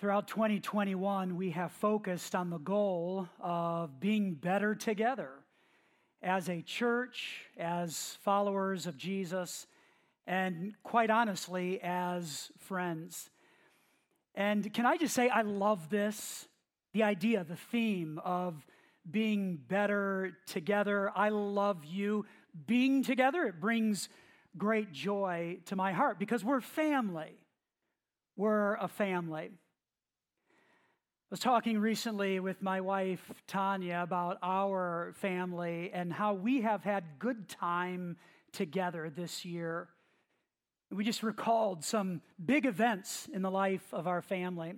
Throughout 2021, we have focused on the goal of being better together as a church, as followers of Jesus, and quite honestly, as friends. And can I just say, I love this the idea, the theme of being better together. I love you. Being together, it brings great joy to my heart because we're family. We're a family. I was talking recently with my wife, Tanya, about our family and how we have had good time together this year. We just recalled some big events in the life of our family.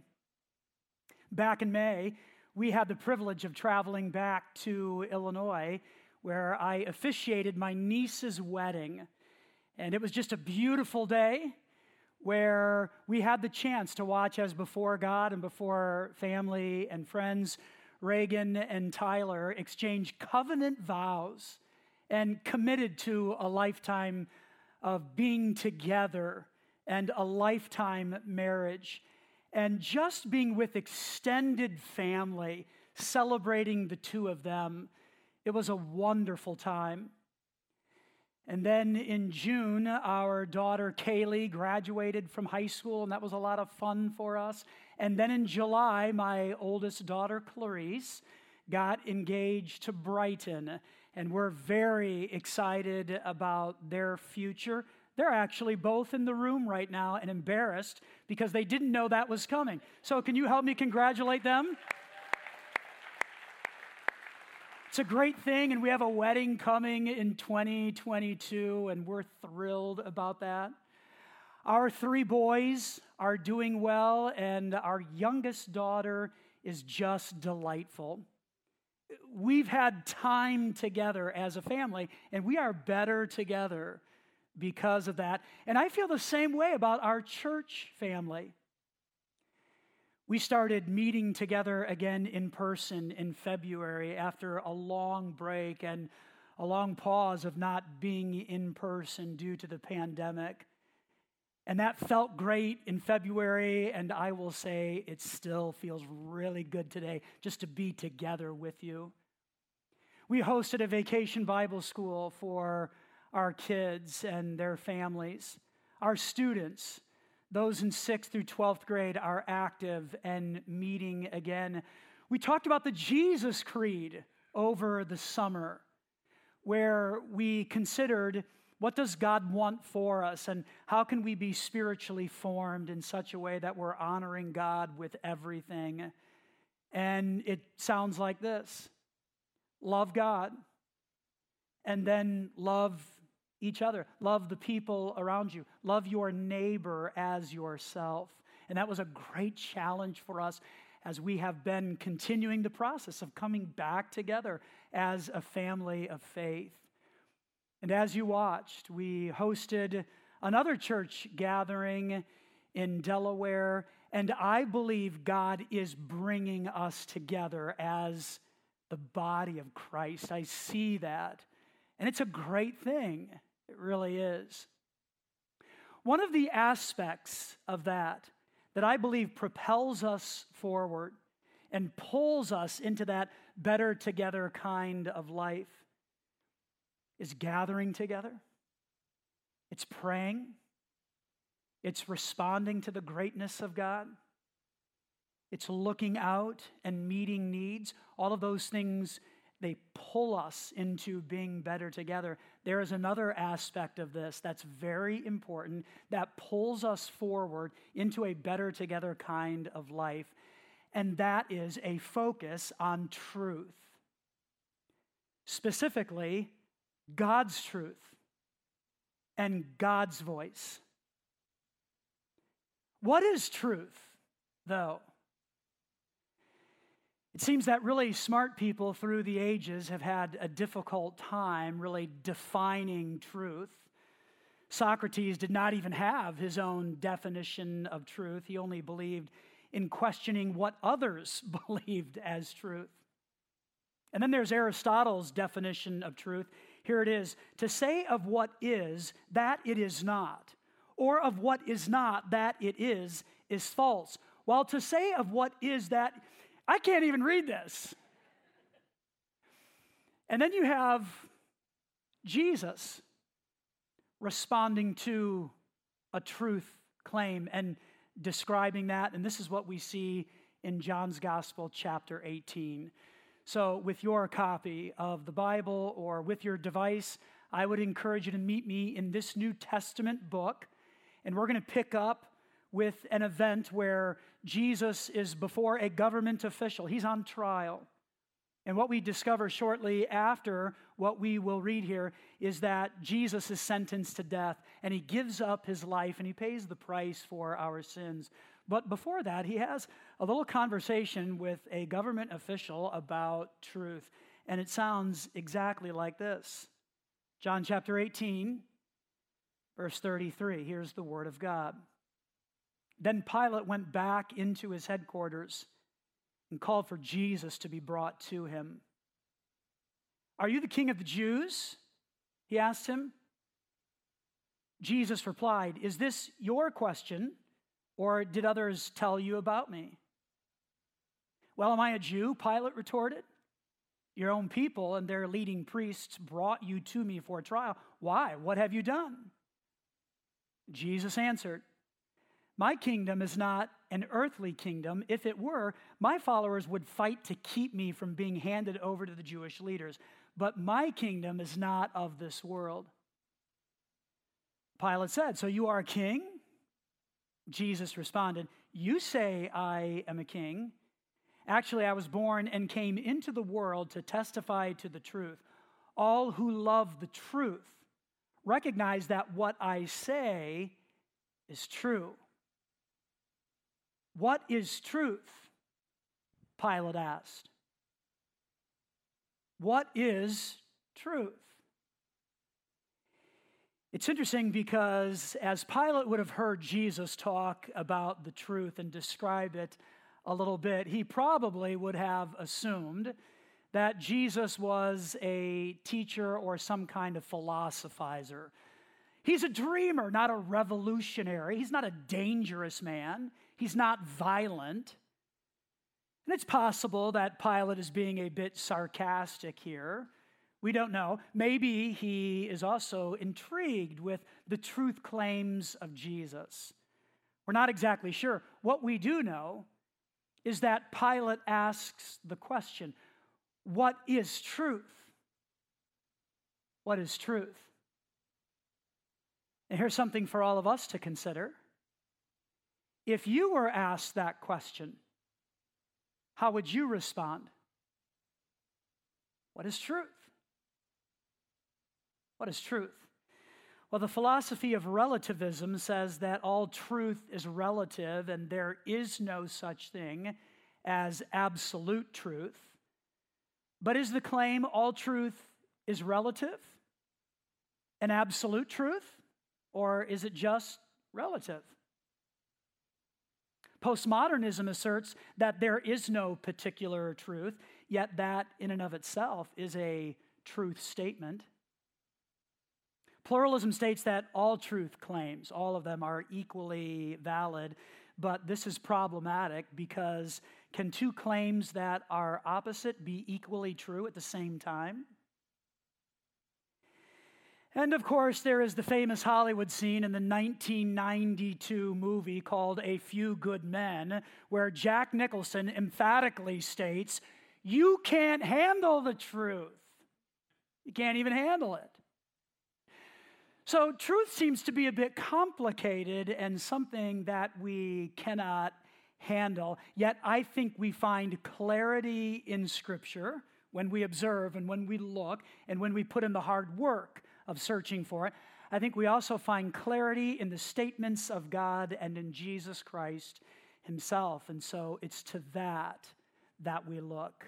Back in May, we had the privilege of traveling back to Illinois where I officiated my niece's wedding. And it was just a beautiful day where we had the chance to watch as before God and before family and friends, Reagan and Tyler exchange covenant vows and committed to a lifetime of being together and a lifetime marriage. And just being with extended family, celebrating the two of them, it was a wonderful time. And then in June, our daughter Kaylee graduated from high school, and that was a lot of fun for us. And then in July, my oldest daughter Clarice got engaged to Brighton, and we're very excited about their future. They're actually both in the room right now and embarrassed because they didn't know that was coming. So, can you help me congratulate them? It's a great thing, and we have a wedding coming in 2022, and we're thrilled about that. Our three boys are doing well, and our youngest daughter is just delightful. We've had time together as a family, and we are better together because of that. And I feel the same way about our church family. We started meeting together again in person in February after a long break and a long pause of not being in person due to the pandemic. And that felt great in February, and I will say it still feels really good today just to be together with you. We hosted a vacation Bible school for our kids and their families, our students those in 6th through 12th grade are active and meeting again. We talked about the Jesus Creed over the summer, where we considered what does God want for us and how can we be spiritually formed in such a way that we're honoring God with everything. And it sounds like this love God, and then love each other. Love the people around you. Love your neighbor as yourself. And that was a great challenge for us as we have been continuing the process of coming back together as a family of faith. And as you watched, we hosted another church gathering in Delaware, and I believe God is bringing us together as the body of Christ. I see that, and it's a great thing. It really is. One of the aspects of that that I believe propels us forward and pulls us into that better together kind of life is gathering together. It's praying. It's responding to the greatness of God. It's looking out and meeting needs. All of those things they pull us into being better together. There is another aspect of this that's very important that pulls us forward into a better together kind of life, and that is a focus on truth. Specifically, God's truth and God's voice. What is truth, though? It seems that really smart people through the ages have had a difficult time really defining truth. Socrates did not even have his own definition of truth, he only believed in questioning what others believed as truth. And then there's Aristotle's definition of truth. Here it is to say of what is that it is not, or of what is not that it is, is false. while to say of what is that, I can't even read this. And then you have Jesus responding to a truth claim and describing that. And this is what we see in John's Gospel, chapter 18. So, with your copy of the Bible or with your device, I would encourage you to meet me in this New Testament book. And we're going to pick up with an event where Jesus is before a government official, he's on trial. And what we discover shortly after what we will read here is that Jesus is sentenced to death and he gives up his life and he pays the price for our sins. But before that, he has a little conversation with a government official about truth. And it sounds exactly like this John chapter 18, verse 33. Here's the word of God. Then Pilate went back into his headquarters and called for Jesus to be brought to him. Are you the king of the Jews? He asked him. Jesus replied, Is this your question, or did others tell you about me? Well, am I a Jew? Pilate retorted. Your own people and their leading priests brought you to me for trial. Why? What have you done? Jesus answered, my kingdom is not an earthly kingdom. If it were, my followers would fight to keep me from being handed over to the Jewish leaders. But my kingdom is not of this world. Pilate said, So you are a king? Jesus responded, You say I am a king. Actually, I was born and came into the world to testify to the truth. All who love the truth recognize that what I say is true. What is truth? Pilate asked. What is truth? It's interesting because as Pilate would have heard Jesus talk about the truth and describe it a little bit, he probably would have assumed that Jesus was a teacher or some kind of philosophizer. He's a dreamer, not a revolutionary. He's not a dangerous man. He's not violent. And it's possible that Pilate is being a bit sarcastic here. We don't know. Maybe he is also intrigued with the truth claims of Jesus. We're not exactly sure. What we do know is that Pilate asks the question what is truth? What is truth? And here's something for all of us to consider. If you were asked that question, how would you respond? What is truth? What is truth? Well, the philosophy of relativism says that all truth is relative and there is no such thing as absolute truth. But is the claim all truth is relative? An absolute truth? Or is it just relative? Postmodernism asserts that there is no particular truth, yet that in and of itself is a truth statement. Pluralism states that all truth claims, all of them are equally valid, but this is problematic because can two claims that are opposite be equally true at the same time? And of course, there is the famous Hollywood scene in the 1992 movie called A Few Good Men, where Jack Nicholson emphatically states, You can't handle the truth. You can't even handle it. So, truth seems to be a bit complicated and something that we cannot handle. Yet, I think we find clarity in Scripture when we observe and when we look and when we put in the hard work of searching for it. I think we also find clarity in the statements of God and in Jesus Christ himself. And so it's to that that we look.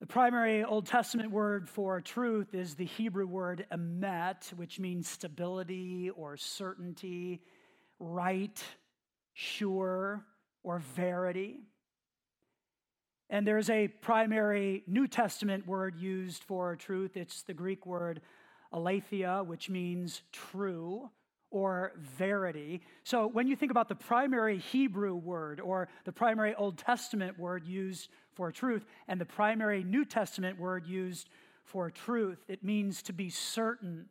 The primary Old Testament word for truth is the Hebrew word emet, which means stability or certainty, right, sure, or verity. And there's a primary New Testament word used for truth. It's the Greek word aletheia, which means true or verity. So when you think about the primary Hebrew word or the primary Old Testament word used for truth and the primary New Testament word used for truth, it means to be certain,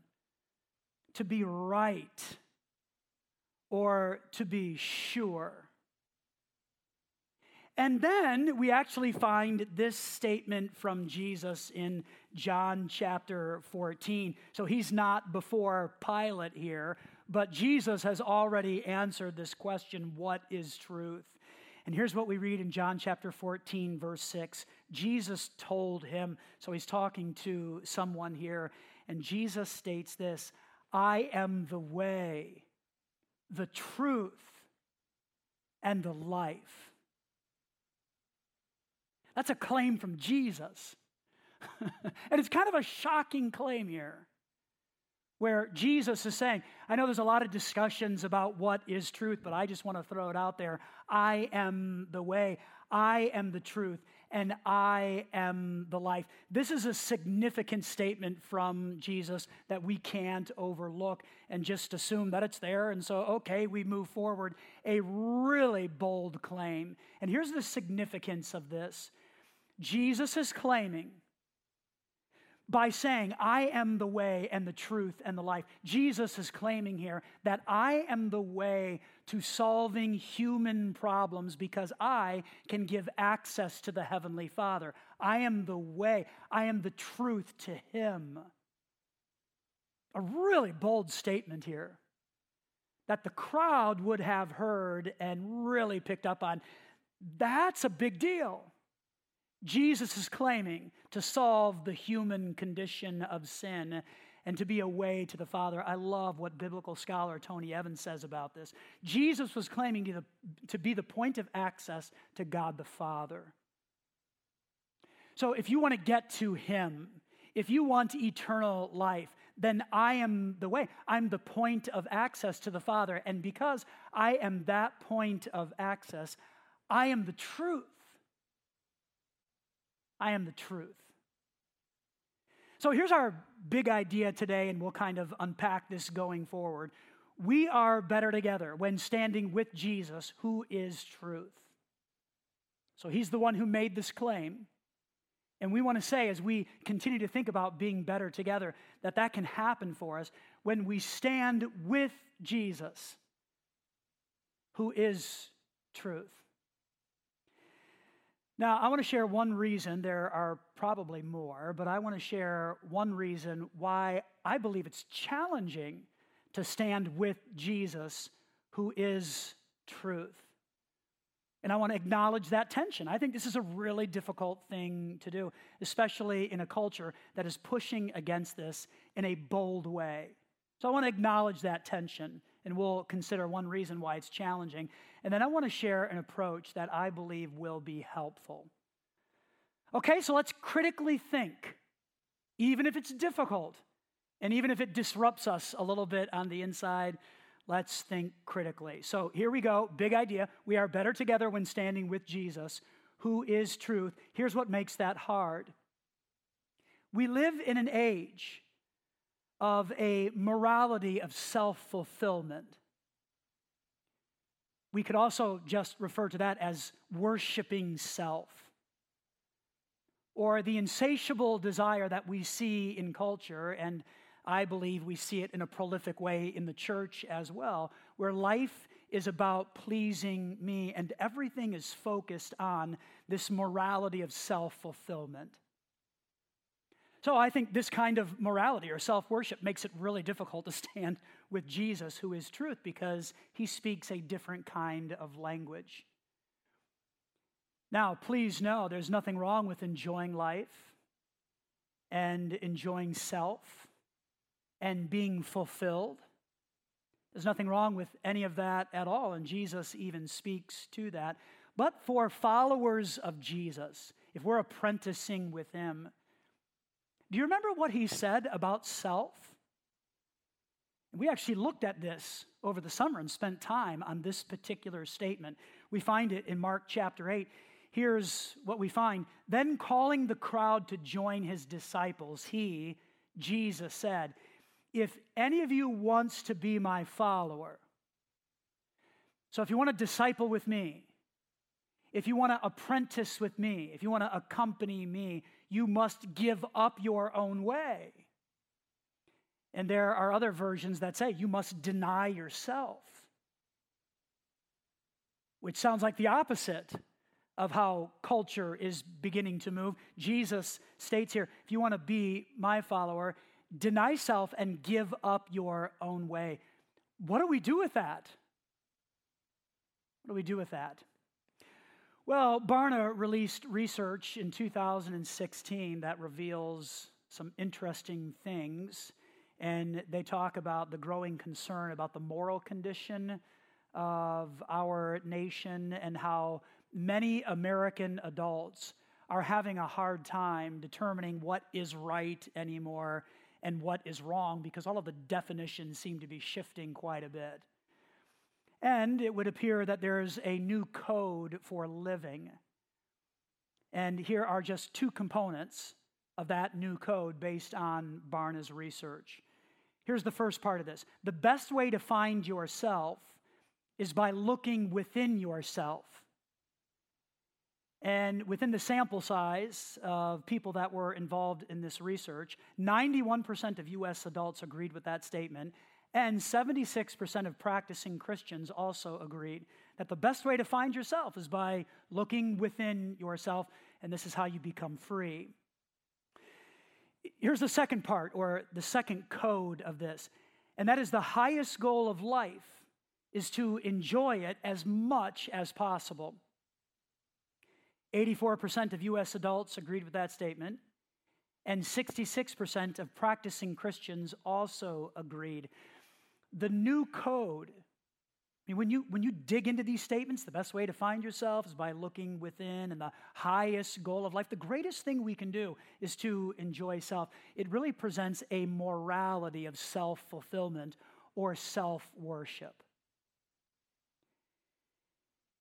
to be right, or to be sure. And then we actually find this statement from Jesus in John chapter 14. So he's not before Pilate here, but Jesus has already answered this question what is truth? And here's what we read in John chapter 14, verse 6. Jesus told him, so he's talking to someone here, and Jesus states this I am the way, the truth, and the life. That's a claim from Jesus. and it's kind of a shocking claim here where Jesus is saying, I know there's a lot of discussions about what is truth, but I just want to throw it out there. I am the way, I am the truth, and I am the life. This is a significant statement from Jesus that we can't overlook and just assume that it's there. And so, okay, we move forward. A really bold claim. And here's the significance of this Jesus is claiming by saying, I am the way and the truth and the life. Jesus is claiming here that I am the way to solving human problems because I can give access to the Heavenly Father. I am the way, I am the truth to Him. A really bold statement here that the crowd would have heard and really picked up on. That's a big deal. Jesus is claiming to solve the human condition of sin and to be a way to the Father. I love what biblical scholar Tony Evans says about this. Jesus was claiming to, be the point of access to God the Father. So if you want to get to Him, if you want eternal life, then I am the way. I'm the point of access to the Father. And because I am that point of access, I am the truth. I am the truth. So here's our big idea today, and we'll kind of unpack this going forward. We are better together when standing with Jesus, who is truth. So he's the one who made this claim. And we want to say, as we continue to think about being better together, that that can happen for us when we stand with Jesus, who is truth. Now, I want to share one reason. There are probably more, but I want to share one reason why I believe it's challenging to stand with Jesus, who is truth. And I want to acknowledge that tension. I think this is a really difficult thing to do, especially in a culture that is pushing against this in a bold way. So I want to acknowledge that tension, and we'll consider one reason why it's challenging. And then I want to share an approach that I believe will be helpful. Okay, so let's critically think, even if it's difficult, and even if it disrupts us a little bit on the inside, let's think critically. So here we go, big idea. We are better together when standing with Jesus, who is truth. Here's what makes that hard we live in an age of a morality of self fulfillment. We could also just refer to that as worshiping self or the insatiable desire that we see in culture, and I believe we see it in a prolific way in the church as well, where life is about pleasing me and everything is focused on this morality of self fulfillment. So I think this kind of morality or self worship makes it really difficult to stand with Jesus, who is truth, because he speaks a different kind of language. Now, please know there's nothing wrong with enjoying life and enjoying self and being fulfilled. There's nothing wrong with any of that at all, and Jesus even speaks to that. But for followers of Jesus, if we're apprenticing with him, do you remember what he said about self? We actually looked at this over the summer and spent time on this particular statement. We find it in Mark chapter 8. Here's what we find. Then, calling the crowd to join his disciples, he, Jesus, said, if any of you wants to be my follower, so if you want to disciple with me, if you want to apprentice with me, if you want to accompany me, you must give up your own way. And there are other versions that say you must deny yourself, which sounds like the opposite of how culture is beginning to move. Jesus states here if you want to be my follower, deny self and give up your own way. What do we do with that? What do we do with that? Well, Barna released research in 2016 that reveals some interesting things. And they talk about the growing concern about the moral condition of our nation and how many American adults are having a hard time determining what is right anymore and what is wrong because all of the definitions seem to be shifting quite a bit. And it would appear that there's a new code for living. And here are just two components of that new code based on Barna's research. Here's the first part of this the best way to find yourself is by looking within yourself. And within the sample size of people that were involved in this research, 91% of US adults agreed with that statement, and 76% of practicing Christians also agreed that the best way to find yourself is by looking within yourself, and this is how you become free. Here's the second part, or the second code of this, and that is the highest goal of life is to enjoy it as much as possible. 84% of US adults agreed with that statement, and 66% of practicing Christians also agreed the new code. I mean, when you, when you dig into these statements, the best way to find yourself is by looking within and the highest goal of life. The greatest thing we can do is to enjoy self. It really presents a morality of self fulfillment or self worship.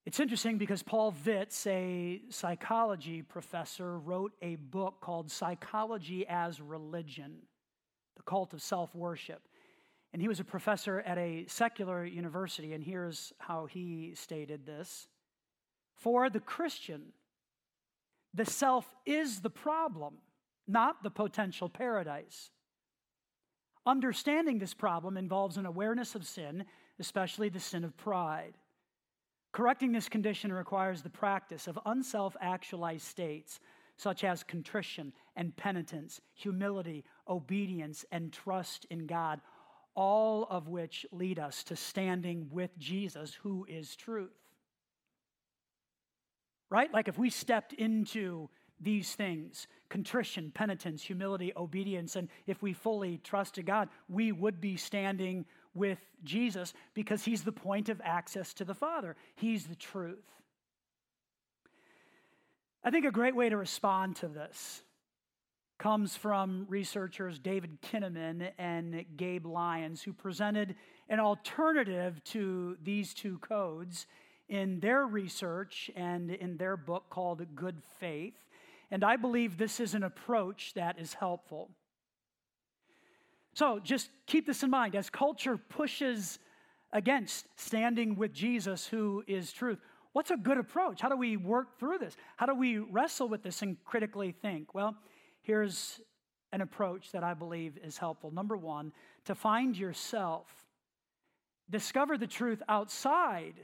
It's interesting because Paul Vitz, a psychology professor, wrote a book called Psychology as Religion The Cult of Self Worship. And he was a professor at a secular university, and here's how he stated this For the Christian, the self is the problem, not the potential paradise. Understanding this problem involves an awareness of sin, especially the sin of pride. Correcting this condition requires the practice of unself actualized states such as contrition and penitence, humility, obedience, and trust in God, all of which lead us to standing with Jesus, who is truth. Right? Like if we stepped into these things contrition, penitence, humility, obedience and if we fully trusted God, we would be standing with Jesus because he's the point of access to the Father, he's the truth. I think a great way to respond to this comes from researchers David Kinnaman and Gabe Lyons, who presented an alternative to these two codes in their research and in their book called Good Faith. And I believe this is an approach that is helpful. So just keep this in mind as culture pushes against standing with Jesus, who is truth. What's a good approach? How do we work through this? How do we wrestle with this and critically think? Well, Here's an approach that I believe is helpful. Number one, to find yourself, discover the truth outside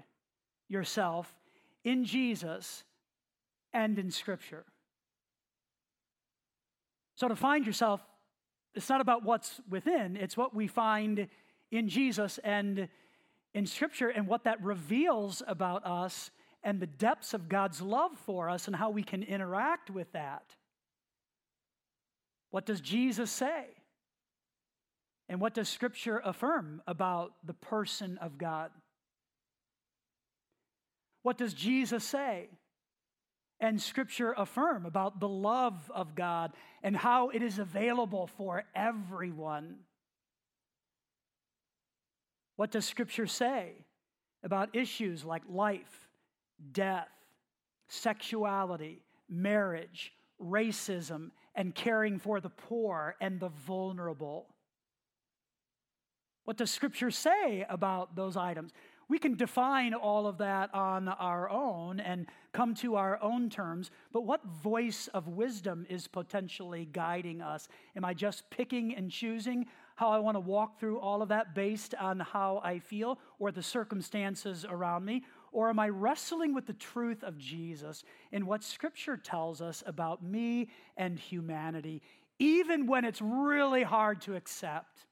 yourself in Jesus and in Scripture. So, to find yourself, it's not about what's within, it's what we find in Jesus and in Scripture and what that reveals about us and the depths of God's love for us and how we can interact with that. What does Jesus say? And what does Scripture affirm about the person of God? What does Jesus say? And Scripture affirm about the love of God and how it is available for everyone. What does Scripture say about issues like life, death, sexuality, marriage, racism, and caring for the poor and the vulnerable. What does Scripture say about those items? We can define all of that on our own and come to our own terms, but what voice of wisdom is potentially guiding us? Am I just picking and choosing how I want to walk through all of that based on how I feel or the circumstances around me? Or am I wrestling with the truth of Jesus and what Scripture tells us about me and humanity, even when it's really hard to accept?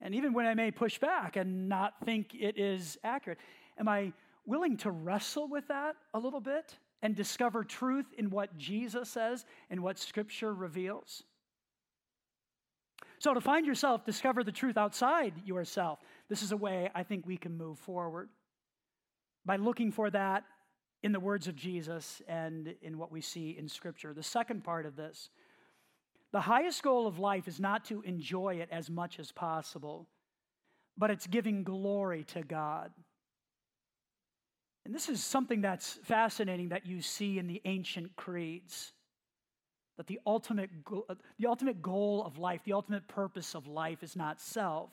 And even when I may push back and not think it is accurate, am I willing to wrestle with that a little bit and discover truth in what Jesus says and what Scripture reveals? So, to find yourself, discover the truth outside yourself. This is a way I think we can move forward by looking for that in the words of Jesus and in what we see in Scripture. The second part of this the highest goal of life is not to enjoy it as much as possible, but it's giving glory to God. And this is something that's fascinating that you see in the ancient creeds. That the ultimate, the ultimate goal of life, the ultimate purpose of life is not self,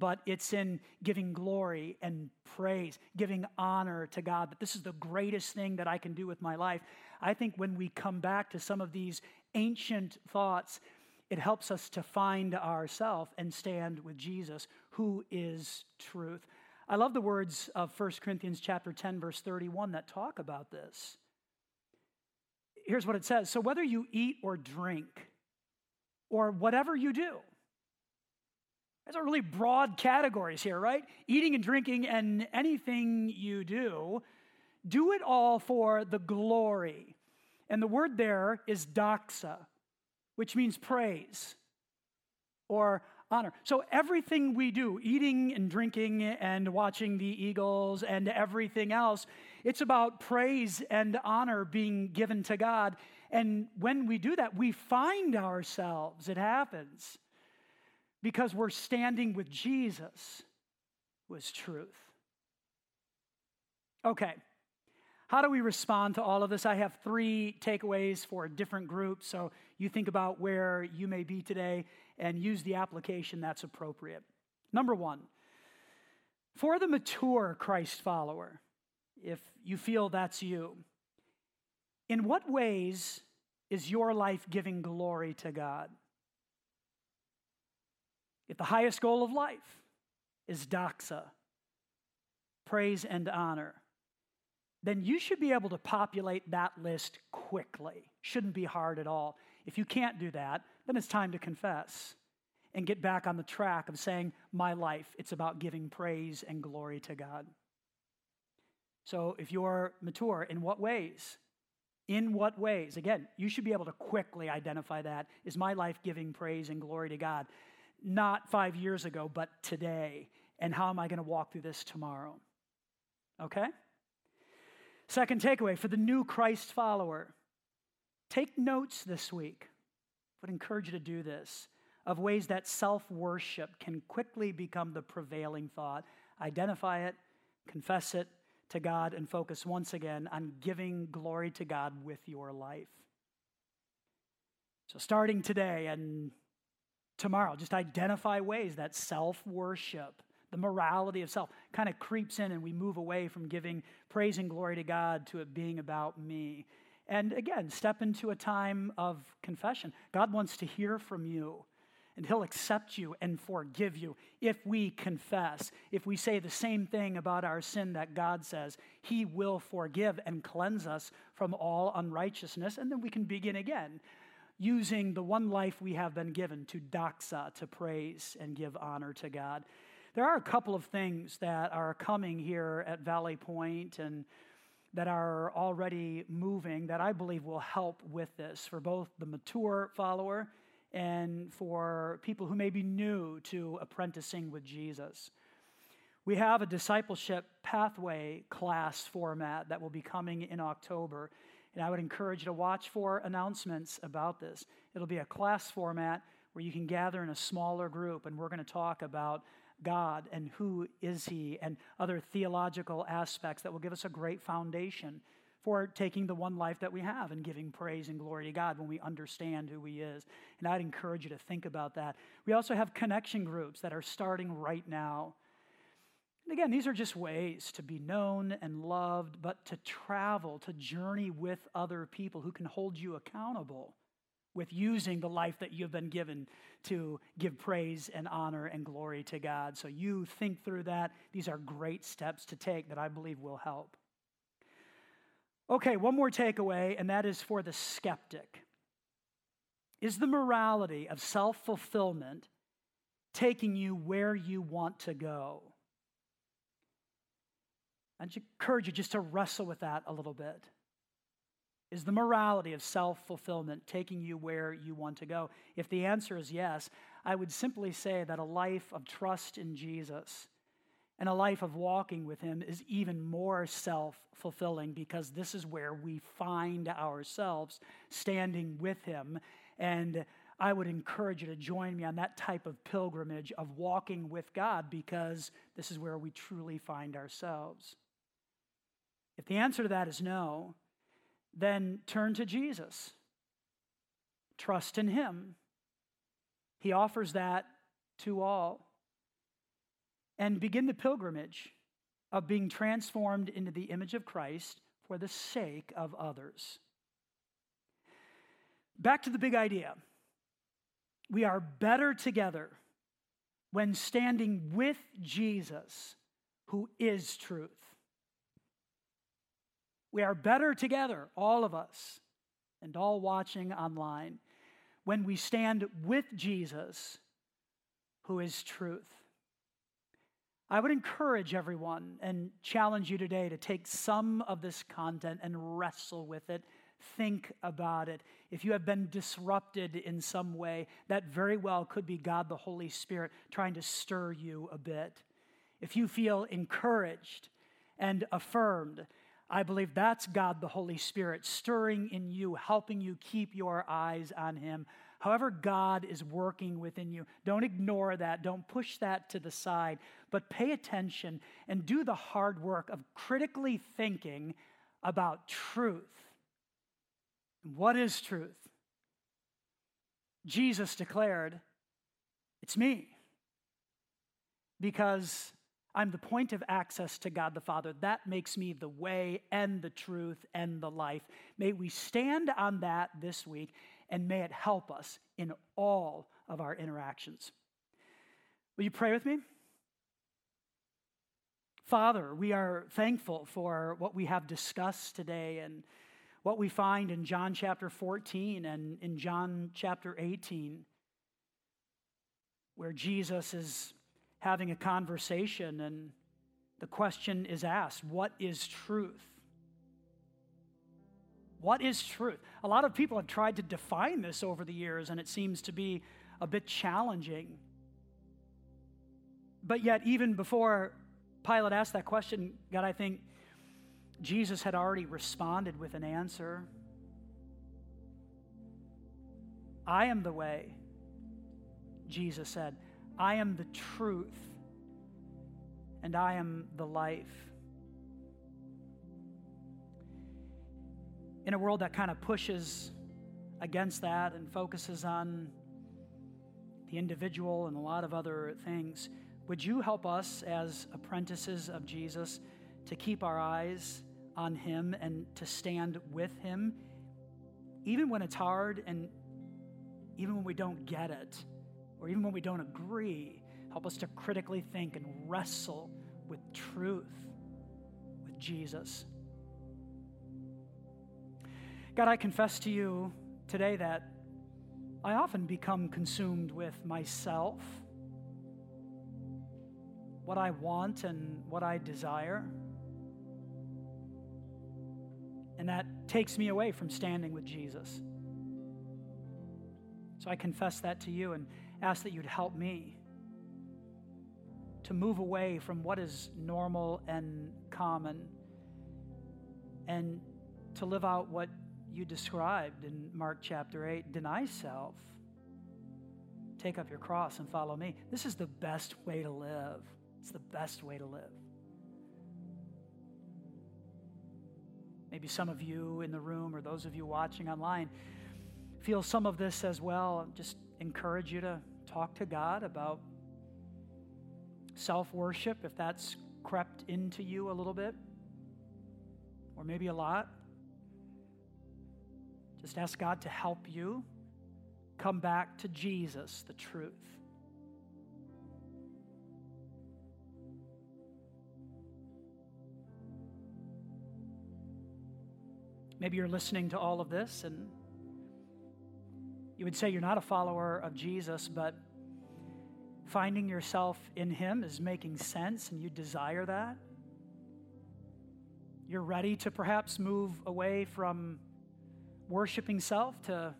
but it's in giving glory and praise, giving honor to God, that this is the greatest thing that I can do with my life. I think when we come back to some of these ancient thoughts, it helps us to find ourselves and stand with Jesus, who is truth. I love the words of 1 Corinthians chapter 10 verse 31 that talk about this. Here's what it says. So whether you eat or drink or whatever you do, those are really broad categories here, right? Eating and drinking and anything you do, do it all for the glory and the word there is doxa, which means praise or honor. So everything we do, eating and drinking and watching the Eagles and everything else, it's about praise and honor being given to God. And when we do that, we find ourselves, it happens, because we're standing with Jesus, was truth. Okay, how do we respond to all of this? I have three takeaways for different groups. So you think about where you may be today and use the application that's appropriate. Number one, for the mature Christ follower, if you feel that's you, in what ways is your life giving glory to God? If the highest goal of life is doxa, praise and honor, then you should be able to populate that list quickly. Shouldn't be hard at all. If you can't do that, then it's time to confess and get back on the track of saying, My life, it's about giving praise and glory to God. So if you're mature, in what ways? In what ways? Again, you should be able to quickly identify that. Is my life giving praise and glory to God? Not five years ago, but today. And how am I going to walk through this tomorrow? Okay? Second takeaway for the new Christ follower take notes this week. I would encourage you to do this of ways that self worship can quickly become the prevailing thought. Identify it, confess it to God, and focus once again on giving glory to God with your life. So, starting today and tomorrow, just identify ways that self worship the morality of self kind of creeps in and we move away from giving praise and glory to God to it being about me. And again, step into a time of confession. God wants to hear from you, and He'll accept you and forgive you if we confess. If we say the same thing about our sin that God says, He will forgive and cleanse us from all unrighteousness, and then we can begin again using the one life we have been given to doxa, to praise and give honor to God. There are a couple of things that are coming here at Valley Point and that are already moving that I believe will help with this for both the mature follower and for people who may be new to apprenticing with Jesus. We have a discipleship pathway class format that will be coming in October, and I would encourage you to watch for announcements about this. It'll be a class format where you can gather in a smaller group, and we're going to talk about God and who is He and other theological aspects that will give us a great foundation for taking the one life that we have and giving praise and glory to God when we understand who He is. And I'd encourage you to think about that. We also have connection groups that are starting right now. And again, these are just ways to be known and loved, but to travel, to journey with other people who can hold you accountable with using the life that you've been given to give praise and honor and glory to God. So you think through that. These are great steps to take that I believe will help. Okay, one more takeaway, and that is for the skeptic. Is the morality of self fulfillment taking you where you want to go? I'd encourage you just to wrestle with that a little bit. Is the morality of self fulfillment taking you where you want to go? If the answer is yes, I would simply say that a life of trust in Jesus and a life of walking with Him is even more self fulfilling because this is where we find ourselves standing with Him. And I would encourage you to join me on that type of pilgrimage of walking with God because this is where we truly find ourselves. If the answer to that is no, then turn to Jesus. Trust in Him. He offers that to all. And begin the pilgrimage of being transformed into the image of Christ for the sake of others. Back to the big idea. We are better together when standing with Jesus, who is truth. We are better together, all of us, and all watching online, when we stand with Jesus, who is truth. I would encourage everyone and challenge you today to take some of this content and wrestle with it. Think about it. If you have been disrupted in some way, that very well could be God the Holy Spirit trying to stir you a bit. If you feel encouraged and affirmed, I believe that's God the Holy Spirit stirring in you, helping you keep your eyes on Him. However, God is working within you, don't ignore that. Don't push that to the side, but pay attention and do the hard work of critically thinking about truth. What is truth? Jesus declared, It's me. Because I'm the point of access to God the Father. That makes me the way and the truth and the life. May we stand on that this week and may it help us in all of our interactions. Will you pray with me? Father, we are thankful for what we have discussed today and what we find in John chapter 14 and in John chapter 18, where Jesus is having a conversation, and the question is asked What is truth? What is truth? A lot of people have tried to define this over the years, and it seems to be a bit challenging. But yet, even before Pilate asked that question, God, I think Jesus had already responded with an answer. I am the way, Jesus said. I am the truth, and I am the life. In a world that kind of pushes against that and focuses on the individual and a lot of other things, would you help us as apprentices of Jesus to keep our eyes on Him and to stand with Him, even when it's hard and even when we don't get it? Or even when we don't agree, help us to critically think and wrestle with truth, with Jesus. God, I confess to you today that I often become consumed with myself, what I want and what I desire. And that takes me away from standing with Jesus. So I confess that to you and ask that you'd help me to move away from what is normal and common and to live out what you described in Mark chapter 8 deny self, take up your cross, and follow me. This is the best way to live. It's the best way to live. Maybe some of you in the room or those of you watching online feel some of this as well. Just encourage you to talk to God about self worship if that's crept into you a little bit or maybe a lot. Just ask God to help you come back to Jesus, the truth. Maybe you're listening to all of this and you would say you're not a follower of Jesus, but finding yourself in Him is making sense and you desire that. You're ready to perhaps move away from worshiping self to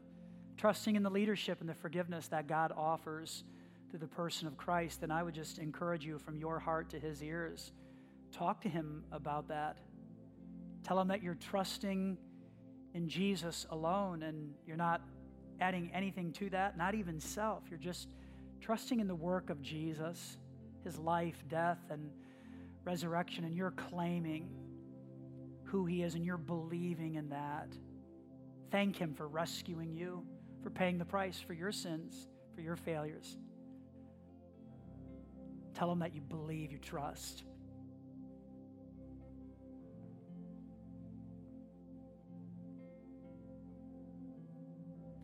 trusting in the leadership and the forgiveness that God offers through the person of Christ, then I would just encourage you from your heart to His ears. Talk to Him about that. Tell Him that you're trusting in Jesus alone and you're not adding anything to that, not even self. You're just trusting in the work of Jesus, his life, death, and resurrection, and you're claiming who he is and you're believing in that. Thank him for rescuing you, for paying the price for your sins, for your failures. Tell him that you believe, you trust.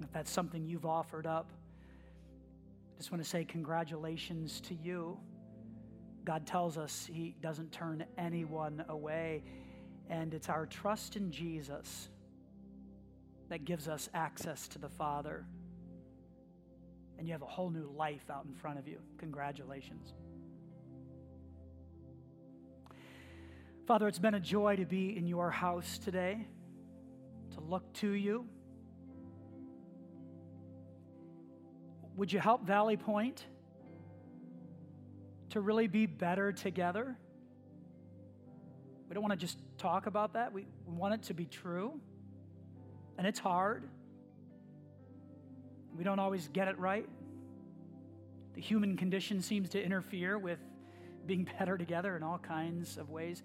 If that's something you've offered up, I just want to say congratulations to you. God tells us He doesn't turn anyone away, and it's our trust in Jesus that gives us access to the Father. And you have a whole new life out in front of you. Congratulations. Father, it's been a joy to be in your house today, to look to you Would you help Valley Point to really be better together? We don't want to just talk about that. We, we want it to be true. And it's hard. We don't always get it right. The human condition seems to interfere with being better together in all kinds of ways.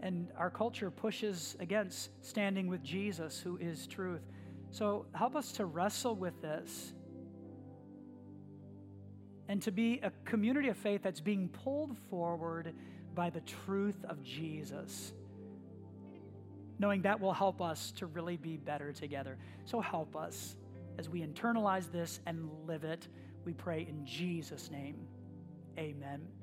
And our culture pushes against standing with Jesus, who is truth. So help us to wrestle with this and to be a community of faith that's being pulled forward by the truth of Jesus. Knowing that will help us to really be better together. So help us as we internalize this and live it. We pray in Jesus' name. Amen.